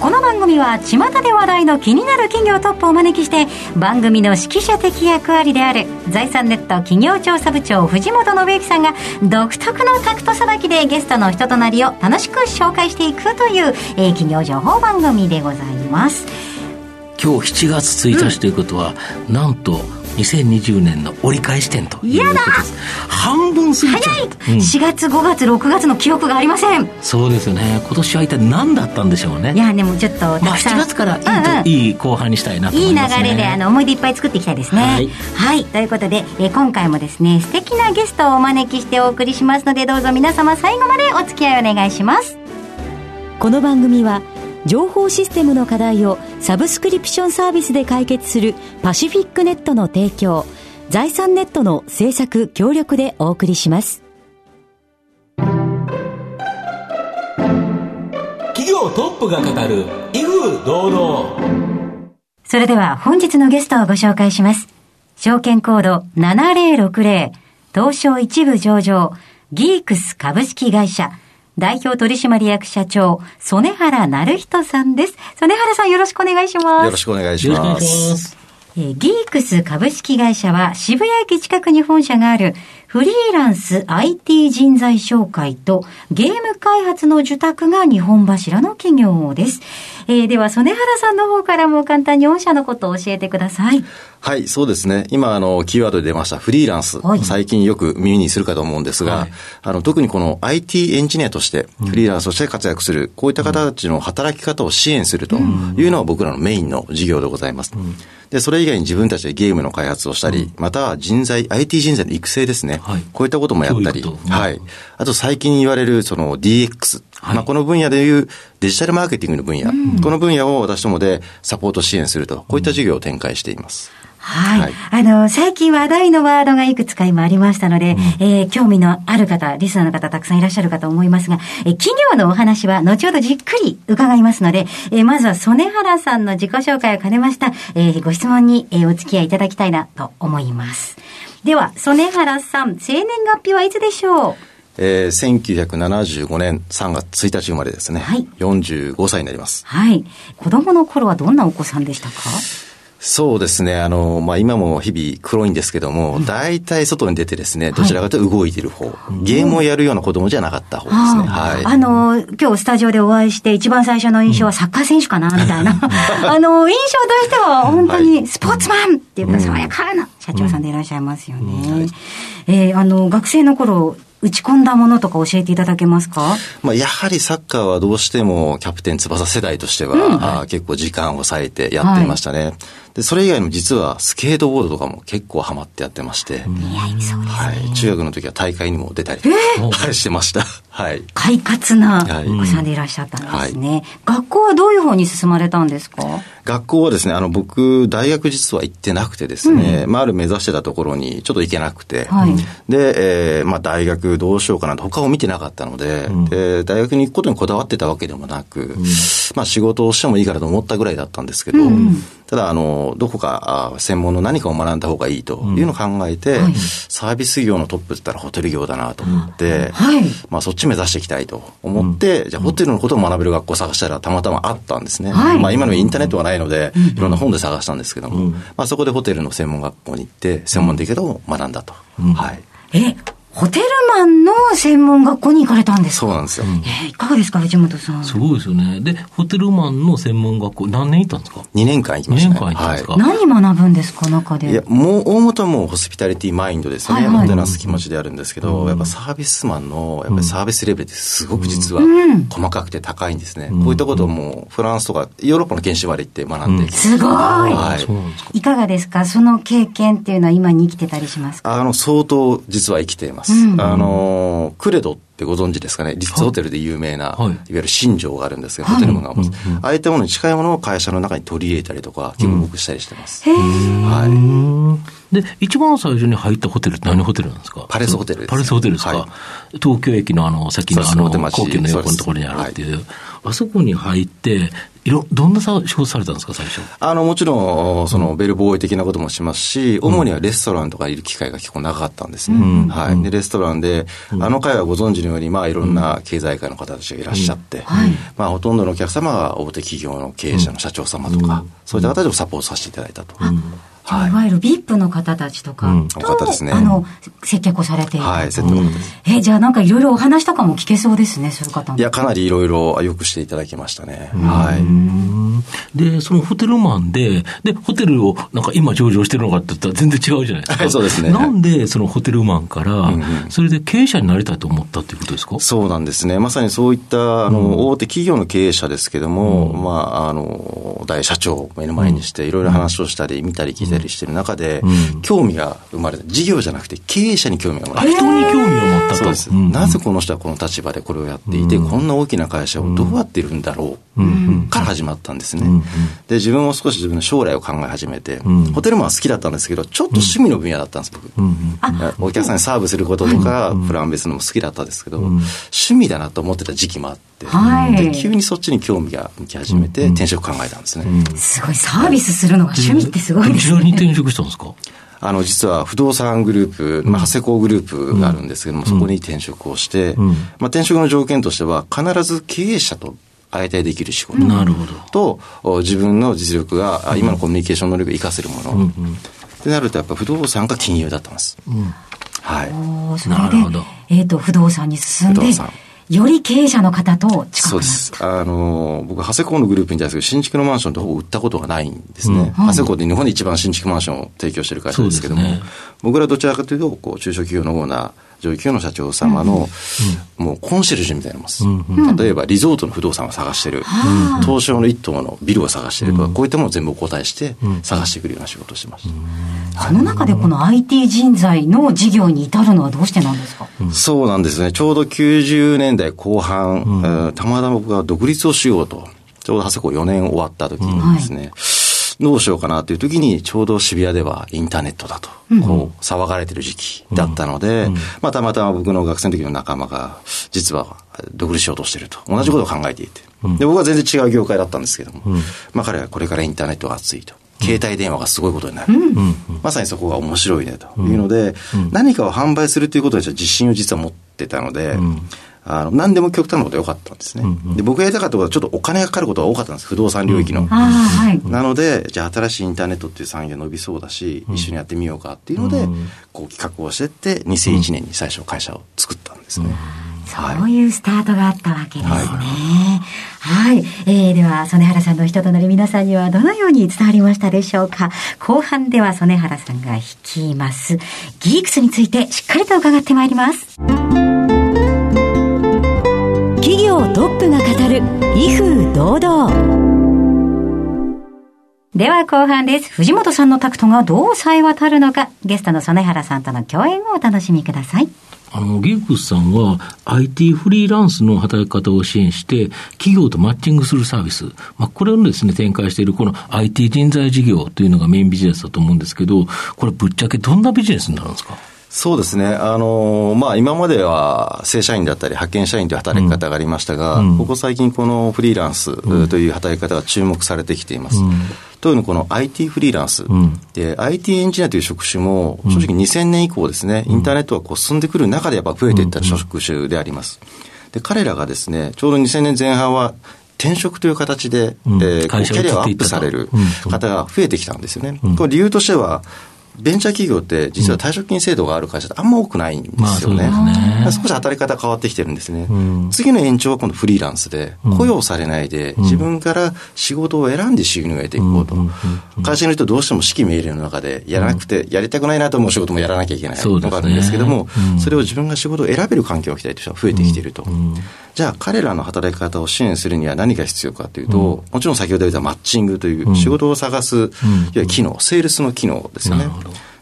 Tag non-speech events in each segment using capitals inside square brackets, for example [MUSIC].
この番組は巷で話題の気になる企業トップをお招きして番組の指揮者的役割である財産ネット企業調査部長藤本信之さんが独特のタクトさばきでゲストの人となりを楽しく紹介していくという、えー企業情報番組でございます。今日7月1日ということは、なんと2020年の折り返し点ということです。半分過ぎちゃ早い、う、うん。4月5月6月の記憶がありません。そうですよね。今年は一体何だったんでしょうね。いやでもちょっとたまあくさん、7月からいいと、うんうん。いい後半にしたいなと思いい流います、ね、れであの思い出いっぱい作っていきたいですね。ははいい。ということで、えー今回もですね、素敵なゲストをお招きしてお送りしますので、どうぞ皆様最後までお付き合いお願いします。この番組は情報システムの課題をサブスクリプションサービスで解決するパシフィックネットの提供財産ネットの制作協力でお送りします企業トップが語る威風堂々それでは本日のゲストをご紹介します。証券コード7060東証一部上場ギークス株式会社代表取締役社長、曽根原成人さんです。曽根原さんよろしくお願いします。よろしくお願いしまよろしくお願いしす。ますえーギークス株式会社は渋谷駅近くに本社があるフリーランス IT 人材紹介とゲーム開発の受託が日本柱の企業です。えーでは、曽根原さんの方からも簡単に御社のことを教えてください。はい、そうですね。今、あの、キーワードで出ましたフリーランス。はい最近よく耳にするかと思うんですが、はいあの、特にこの IT エンジニアとして、フリーランスとして活躍する、こういった方たちの働き方を支援するというのは僕らのメインの事業でございます。で、それ以外に自分たちでゲームの開発をしたり、または人材、IT 人材の育成ですね。はいこういったこともやったり、はい。あと最近言われる、その DX。まあ、この分野でいうデジタルマーケティングの分野。この分野を私どもでサポート支援すると、こういった事業を展開しています。はい。はいあの、最近話題のワードがいくつか今ありましたので、えー興味のある方、リスナーの方たくさんいらっしゃるかと思いますが、えー企業のお話は後ほどじっくり伺いますので、えーまずは曽根原さんの自己紹介を兼ねました、えーご質問に、えーお付き合いいただきたいなと思います。では、曽根原さん、生年月日はいつでしょう？えー、1975年3月1日生まれですね。はい45歳になります。はい。子供の頃はどんなお子さんでしたか？そうですね。あの、まあ、今も日々黒いんですけども、大体外に出てですね、どちらかというと動いている方、ゲームをやるような子供じゃなかった方ですね。はい。あの、今日スタジオでお会いして一番最初の印象はサッカー選手かな、みたいな。[LAUGHS] あの、印象としては本当にスポーツマンっていうか爽やかな社長さんでいらっしゃいますよね。えーあの、学生の頃、打ち込んだものとか教えていただけますか？まあ、やはりサッカーはどうしてもキャプテン翼世代としては、あー結構時間を割いてやっていましたね。で、それ以外にも実はスケートボードとかも結構ハマってやってまして、はい。中学の時は大会にも出たり、はい、してました。はい。快活なはい。お子さんでいらっしゃったんですね。学校はどういう方に進まれたんですか？学校はですね、あの、僕、大学実は行ってなくてですね、まあ、ある目指してたところにちょっと行けなくて、はい。で、えーまあ、大学どうしようかなと他を見てなかったので、で、大学に行くことにこだわってたわけでもなく、まあ、仕事をしてもいいからと思ったぐらいだったんですけど、ただ、あの、どこかあ専門の何かを学んだ方がいいというのを考えて、サービス業のトップって言ったらホテル業だなと思って、はい。まあ、そっち目指していきたいと思って、じゃあホテルのことを学べる学校を探したらたまたまあったんですね。はい。まあ、今のインターネットはないので、いろんな本で探したんですけども、まあ、そこでホテルの専門学校に行って、専門的なことを学んだと。はい。え、ホテルマンの専門学校に行かれたんですか？そうなんですよ。えーいかがですか藤本さん？すごいですよねでホテルマンの専門学校何年行ったんですか？2年間行きましたね。2年間行ったんですか何学ぶんですか中で？いや、もう、大元はもうホスピタリティマインドですね。はいはいおもてなす気持ちであるんですけど、やっぱサービスマンの、やっぱりサービスレベルってすごく実は細かくて高いんですね。こういったことをもうフランスとかヨーロッパの研修まで行って学んでいく。すごい、はい。そうなんですかいかがですか？その経験っていうのは今に生きてたりしますか？あの、相当実は生きています。あの、クレドってご存知ですかね？リッツホテルで有名な、はい。い、わゆる新庄があるんですけど、ホテルマンがあります。ああいったものに近いものを会社の中に取り入れたりとか、結構僕したりしてます。はい。で、一番最初に入ったホテルって何ホテルなんですか？パレスホテルです、パレスホテルですか、はい、東京駅のあの、先のあの、皇居の横のところにあるっていう、あそこに入って、いろ、どんな仕事されたんですか、最初？あの、もちろん、その、ベルボーイ的なこともしますし、主にはレストランとかいる機会が結構長かったんですね。うん、はい。で、レストランで、あの会はご存知のように、まあ、いろんな経済界の方たちがいらっしゃって、まあ、ほとんどのお客様が大手企業の経営者の社長様とか、そういった方でもサポートさせていただいたと。はい、いわゆる VIP の方たちとかと、方ですね、あの、接客をされている。はい、接客です。え、じゃあなんかいろいろお話とかも聞けそうですね、そういう方いや、かなりいろいろよくしていただきましたね。はい。で、そのホテルマンで、で、ホテルをなんか今上場してるのかって言ったら全然違うじゃないですか。そうですね。なんでそのホテルマンから、それで経営者になりたいと思ったっていうことですか？そうなんですね。まさにそういった、あの、大手企業の経営者ですけども、まあ、あの、大社長を目の前にして、いろいろ話をしたり、見たり聞いたりしてる中で、興味が生まれた。事業じゃなくて経営者に興味が生まれた。人に興味を持ったと。そうです。なぜこの人はこの立場でこれをやっていて、こんな大きな会社をどうやっているんだろう、から始まったんですね。で、自分も少し自分の将来を考え始めて、ホテルマンは好きだったんですけど、ちょっと趣味の分野だったんです、僕。お客さんにサーブすることとか、プラン別のも好きだったんですけど、趣味だなと思ってた時期もあって、で急にそっちに興味が向き始めて、転職考えたんですね。すごい、サービスするのが趣味ってすごいですね。に転職したんですか？あの、実は不動産グループ、まあ、長谷工グループがあるんですけども、そこに転職をして、まあ、転職の条件としては、必ず経営者と相対できる仕事なるほどと、自分の実力が、今のコミュニケーション能力を生かせるもの、ってなると、やっぱ不動産か金融だったんです。はい。なるほど。えっ、ー、と、不動産に進んで。不動産。より経営者の方と近くそうです。あの、僕、長谷工のグループに対する新築のマンションってほぼ売ったことがないんですね。うん、長谷工って日本で一番新築マンションを提供している会社ですけども、ね、僕らどちらかというと、こう、中小企業のオーナー、上級の社長様の、もうコンシェルジュみたいなもんです。例えば、リゾートの不動産を探してる、東証の一棟のビルを探してる。とか、こういったものを全部お答えして探してくるような仕事をしてます。その中でこの IT 人材の事業に至るのはどうしてなんですか、そうなんですね。ちょうど90年代後半、たまたま僕が独立をしようと、ちょうど長谷子4年終わった時にですね、どうしようかなという時に、ちょうど渋谷ではインターネットだと、こう、騒がれてる時期だったので、まあ、たまたま僕の学生の時の仲間が、実は独立しようとしてると。同じことを考えていて。で、僕は全然違う業界だったんですけども、まあ、彼はこれからインターネットが熱いと。携帯電話がすごいことになる。まさにそこが面白いねというので、何かを販売するということに自信を実は持ってたので、あの、何でも極端なことが良かったんですね。うんうん、で、僕がやりたかったことはちょっとお金がかかることが多かったんです。不動産領域の。うんはい、なので、じゃあ新しいインターネットっていう産業伸びそうだし、うん、一緒にやってみようかっていうので、うん、こう企画をしてって、2001年に最初会社を作ったんですね。そういうスタートがあったわけですね。はい。はい、えー、では、曽根原さんの人となり皆さんにはどのように伝わりましたでしょうか。後半では曽根原さんが率います、ギークスについてしっかりと伺ってまいります。威風堂々では後半です。藤本さんのタクトがどう冴え渡るのか、ゲストの曽根原さんとの共演をお楽しみください。あの、ゲークスさんは IT フリーランスの働き方を支援して、企業とマッチングするサービス、まあ、これをですね、展開しているこの IT 人材事業というのがメインビジネスだと思うんですけど、これぶっちゃけどんなビジネスになるんですか？そうですね。あの、まあ、今までは正社員だったり派遣社員という働き方がありましたが、うん、ここ最近このフリーランスという働き方が注目されてきています。うん、というのこの IT フリーランス、うん、で、IT エンジニアという職種も、正直2000年以降ですね、インターネットがこう進んでくる中でやっぱ増えていった職種であります。で、彼らがですね、ちょうど2000年前半は転職という形で、うん、えー、キャリアをアップされる方が増えてきたんですよね。これ理由としては、ベンチャー企業って実は退職金制度がある会社ってあんま多くないんですよね。まあ、ね。少し働き方変わってきてるんですね。うん、次の延長は今度フリーランスで、雇用されないで、自分から仕事を選んで収入を得ていこうと。会社の人どうしても指揮命令の中でやらなくて、やりたくないなと思う仕事もやらなきゃいけないのがあるんですけども、それを自分が仕事を選べる環境が来たいという人が増えてきていると。じゃあ彼らの働き方を支援するには何が必要かというと、もちろん先ほど言ったマッチングという仕事を探す、いわゆる機能、セールスの機能ですよね。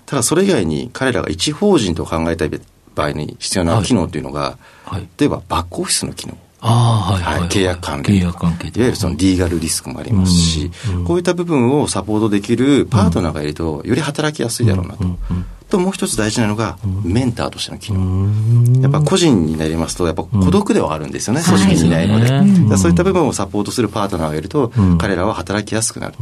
ただそれ以外に彼らが一法人と考えたい場合に必要な機能というのが、はい。はい、例えばバックオフィスの機能。ああ、はい、はい、契約関係。契約関係。いわゆるそのリーガルリスクもありますし、こういった部分をサポートできるパートナーがいると、より働きやすいだろうなと。ともう一つ大事なのが、メンターとしての機能。やっぱ個人になりますと、やっぱ孤独ではあるんですよね、組織にいないので。そういった部分をサポートするパートナーがいると、彼らは働きやすくなる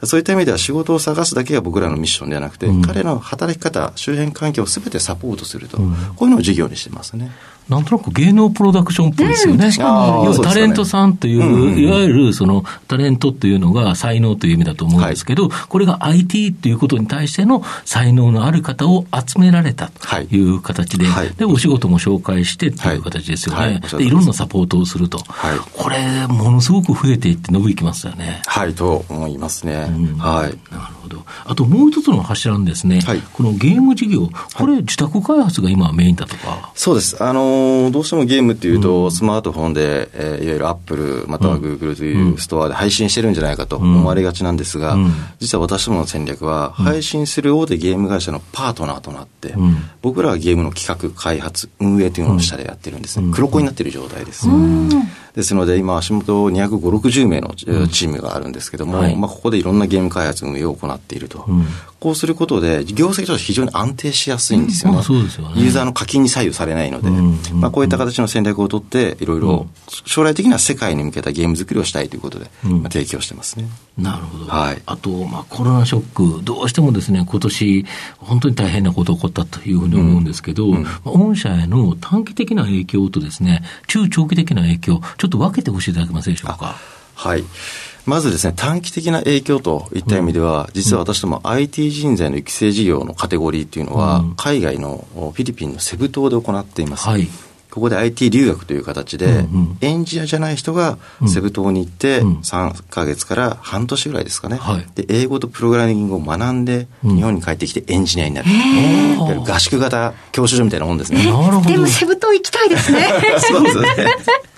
と。そういった意味では仕事を探すだけが僕らのミッションではなくて、彼らの働き方、周辺環境をすべてサポートすると、こういうのを事業にしてますね。なんとなく芸能プロダクションっぽいですよね。要はタレントさんという、いわゆるそのタレントというのが才能という意味だと思うんですけど、これが IT ということに対しての才能のある方を集められたという形で、で、お仕事も紹介してという形ですよね。で、いろんなサポートをすると。これ、ものすごく増えていって伸びてきますよね。はい、と思いますね。はい。なるほど。あともう一つの柱んですね、このゲーム事業、これ自宅開発が今メインだとか？そうです。あのどうしてもゲームっていうと、スマートフォンで、えー、いわゆるアップルまたはグーグルというストアで配信してるんじゃないかと思われがちなんですが、実は私どもの戦略は、配信する大手ゲーム会社のパートナーとなって、僕らはゲームの企画、開発、運営というのを下でやってるんですね。黒子になっている状態です。ですので、今、足元250、60名のチームがあるんですけども、まあ、ここでいろんなゲーム開発、運営を行っていると。こうすることで、業績として非常に安定しやすいんですよね。そうですよねユーザーの課金に左右されないので、まあ、こういった形の戦略を取って、いろいろ将来的には世界に向けたゲーム作りをしたいということで、まあ、提供してますね。なるほど。はい。あと、まあ、コロナショック、どうしてもですね、今年、本当に大変なことが起こったというふうに思うんですけど、うん、御社への短期的な影響とですね、中長期的な影響、ちょっと分けてほしいいただけますでしょうか？はい。まずですね、短期的な影響といった意味では、うん、実は私ども IT 人材の育成事業のカテゴリーっていうのは、うん、海外のフィリピンのセブ島で行っています。はい、ここで IT 留学という形で、うんうん、エンジニアじゃない人がセブ島に行って、3か月から半年ぐらいですかね、はい、で英語とプログラミングを学んで、日本に帰ってきてエンジニアになる。合宿型教習所みたいなもんですね。でもセブ島行きたいですね。[LAUGHS] そうですね。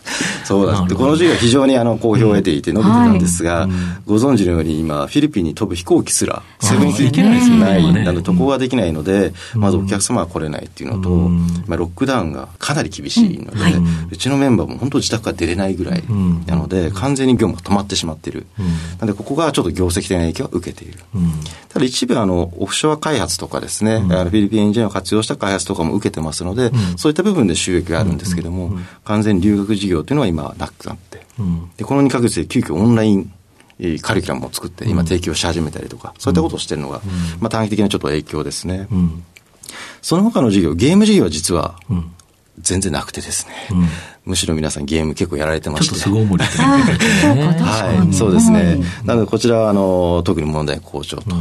[LAUGHS] そうなんです。この授業は非常にあの好評を得ていて伸びてたんですが、ご存知のように今、フィリピンに飛ぶ飛行機すら、セブン行けないですよね。なので渡航ができないので、まずお客様は来れないっていうのと、まあ、ロックダウンがかなり厳しいので、うちのメンバーも本当自宅から出れないぐらいなので、完全に業務が止まってしまっている。なので、ここがちょっと業績的な影響を受けている。ただ一部あの、オフショア開発とかですね、あのフィリピンエンジニアを活用した開発とかも受けてますので、そういった部分で収益があるんですけども、完全留学事業というのは今なくなって、でこの2か月で急遽オンラインカリキュラムを作って今提供し始めたりとか、そういったことをしてるのが、まあ、短期的なちょっと影響ですね。その他の事業、ゲーム事業は実は、全然なくてですね、むしろ皆さんゲーム結構やられてまして。ちょっとすごい盛り [LAUGHS] はい、そうですね。なのでこちらはあの特に問題好調と。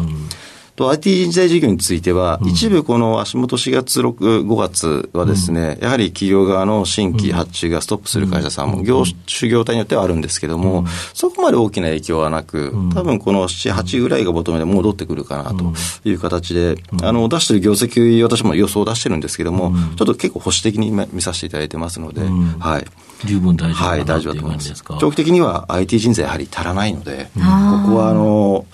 と IT 人材事業については、うん、一部この足元4月、6、5月はですね、うん、やはり企業側の新規発注がストップする会社さんも業種業態によってはあるんですけども、そこまで大きな影響はなく、多分この7、8ぐらいがボトムで戻ってくるかなという形で、あの、出してる業績、私も予想を出してるんですけども、ちょっと結構保守的に見させていただいてますので、はい。十分大丈夫はい、大丈夫だと思います。長期的には IT 人材やはり足らないので、ここはあの、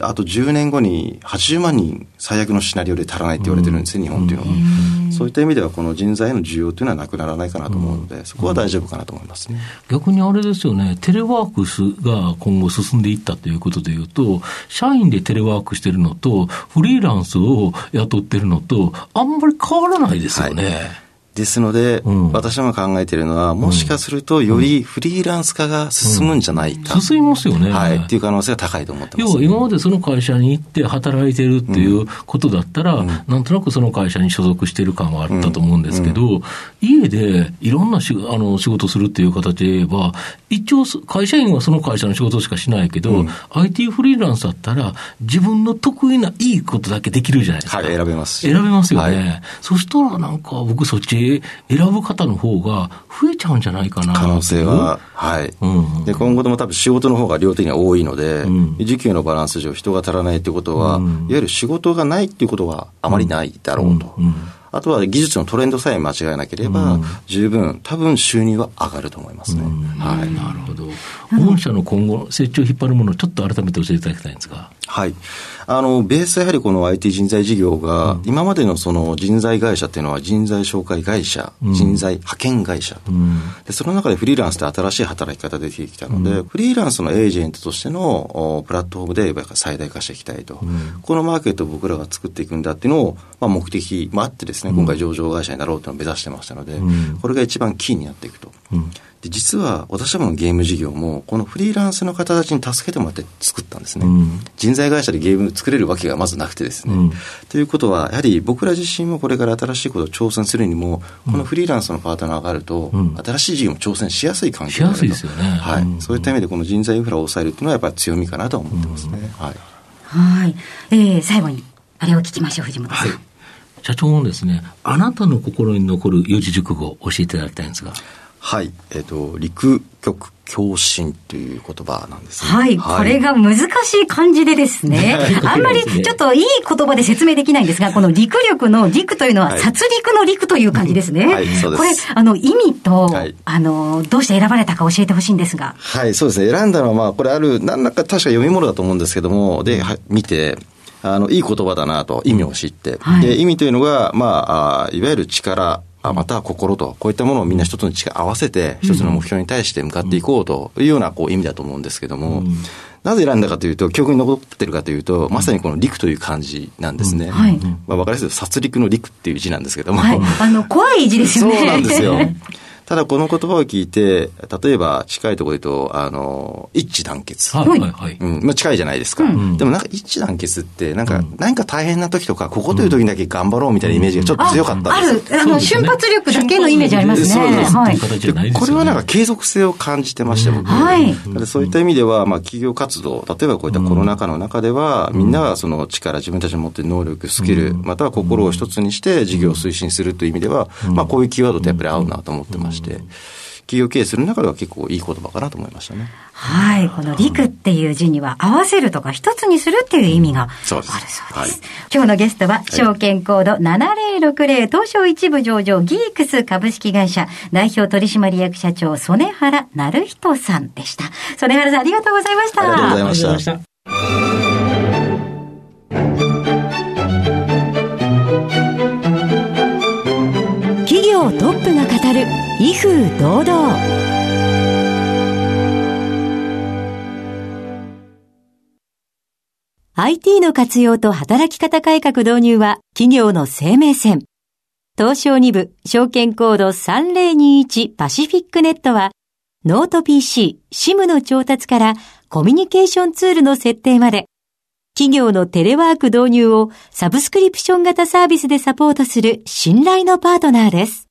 あと10年後に80万人最悪のシナリオで足らないって言われてるんですよ、日本っていうのは。そういった意味では、この人材の需要というのはなくならないかなと思うので、そこは大丈夫かなと思いますね。逆にあれですよね、テレワークスが今後進んでいったということでいうと、社員でテレワークしてるのと、フリーランスを雇ってるのと、あんまり変わらないですよね。はいですので、うん、私が考えているのは、もしかすると、よりフリーランス化が進むんじゃないか。うん、進みますよね。はい。っていう可能性が高いと思ってます、要は、今までその会社に行って働いてるっていうことだったら、うん、なんとなくその会社に所属してる感はあったと思うんですけど、家でいろんなしあの仕事するっていう形で言えば、一応、会社員はその会社の仕事しかしないけど、IT フリーランスだったら、自分の得意ないいことだけできるじゃないですか。はい、選べます。選べますよね。はい、そしたら、なんか僕そっち選ぶ方の方が増えちゃうんじゃないかな。可能性は、はい、うんで今後でも多分仕事の方が量的には多いので、うん、時給のバランス上、人が足らないということは、うん、いわゆる仕事がないっていうことはあまりないだろうと。あとは技術のトレンドさえ間違えなければ、十分、多分収入は上がると思いますね。はい、なるほど。御社の今後、成長を引っ張るものをちょっと改めて教えていただきたいんですが。はい。あの、ベースはやはりこの IT 人材事業が、うん、今までのその人材会社っていうのは人材紹介会社、うん、人材派遣会社、うん、で、その中でフリーランスって新しい働き方出てきたので、フリーランスのエージェントとしてのプラットフォームで最大化していきたいと。このマーケットを僕らが作っていくんだっていうのを、まあ、目的もあってですね、今回上場会社になろうというのを目指してましたので、これが一番キーになっていくと。で実は私どものゲーム事業もこのフリーランスの方たちに助けてもらって作ったんですね、うん、人材会社でゲーム作れるわけがまずなくてですね、うん、ということはやはり僕ら自身もこれから新しいことを挑戦するにもこのフリーランスのパートナーがあると、うん、新しい事業も挑戦しやすい環境になる。としやすいですよね、はい、そういった意味でこの人材インフラを抑えるというのはやっぱり強みかなと思ってますね、はい。はい、えー、最後にあれを聞きましょう藤本さん、はい。社長のですね、あなたの心に残る四字熟語を教えていただきたいんですが。はい。えっ、ー、と、陸極共振という言葉なんですね、はい。はい。これが難しい漢字でですね。[LAUGHS] あんまりちょっといい言葉で説明できないんですが、この陸力の陸というのは、殺戮の陸という感じですね。はい、そうです。これ、あの、意味と、はい、あの、どうして選ばれたか教えてほしいんですが。はい、そうですね。選んだのは、まあ、これある、何らか確か読み物だと思うんですけども、で、見て、あの、いい言葉だなと、意味を知って。はい、で、意味というのが、まあ、あいわゆる力、または心と、こういったものをみんな一つの力合わせて、一つの目標に対して向かっていこうというようなこう意味だと思うんですけども、なぜ選んだかというと、記憶に残ってるかというと、まさにこの陸という漢字なんですね。はい。まあ、わかりやすい殺戮の陸っていう字なんですけども。はい。あの、怖い字ですよね。そうなんですよ。[LAUGHS] ただこの言葉を聞いて、例えば近いところで言うと、あの、一致団結。はい、はい。うん。まあ近いじゃないですか。うん、でもなんか一致団結って、なんか、何か大変な時とか、ここという時だけ頑張ろうみたいなイメージがちょっと強かったんですある。あの、瞬発力だけのイメージありますね。そうです。はい。これはなんか継続性を感じてまして、僕。はい。そういった意味では、まあ企業活動、例えばこういったコロナ禍の中では、みんながその力、自分たちの持っている能力、スキル、または心を一つにして事業を推進するという意味では、まあこういうキーワードってやっぱり合うなと思ってまして。企業経営する中では結構いい言葉かなと思いましたね。はい。この陸っていう字には合わせるとか一つにするっていう意味があるそうです。はい、今日のゲストは、証券コード7060東証一部上場ギークス株式会社代表取締役社長、曽根原成人さんでした。曽根原さんありがとうございました。ありがとうございました。企業トップが語る威風堂々？IT の活用と働き方改革導入は企業の生命線。東証2部証券コード3021パシフィックネットはノート PC、SIM の調達からコミュニケーションツールの設定まで企業のテレワーク導入をサブスクリプション型サービスでサポートする信頼のパートナーです。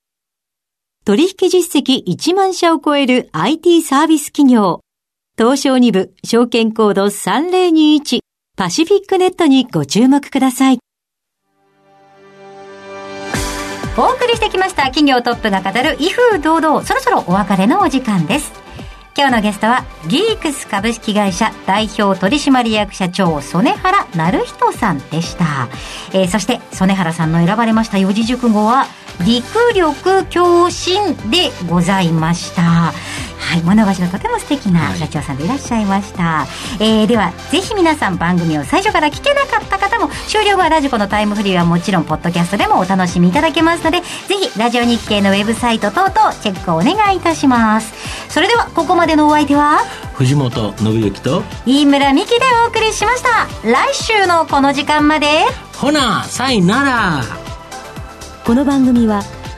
取引実績1万社を超える IT サービス企業。東証2部証券コード3021パシフィックネットにご注目ください。お送りしてきました企業トップが語る威風堂々そろそろお別れのお時間です。今日のゲストはギークス株式会社代表取締役社長曽根原成人さんでした、えー、そして曽根原さんの選ばれました四字熟語は陸力共振でございました。はい、物腰のとても素敵な社長さんでいらっしゃいました、はい、えー、ではぜひ皆さん番組を最初から聞けなかった方も終了後はラジコのタイムフリーはもちろんポッドキャストでもお楽しみいただけますのでぜひラジオ日経のウェブサイト等々チェックをお願いいたします。それではここまでのお相手は藤本信之と飯村美希でお送りしました。来週のこの時間まで。ほなさいなら。この番組は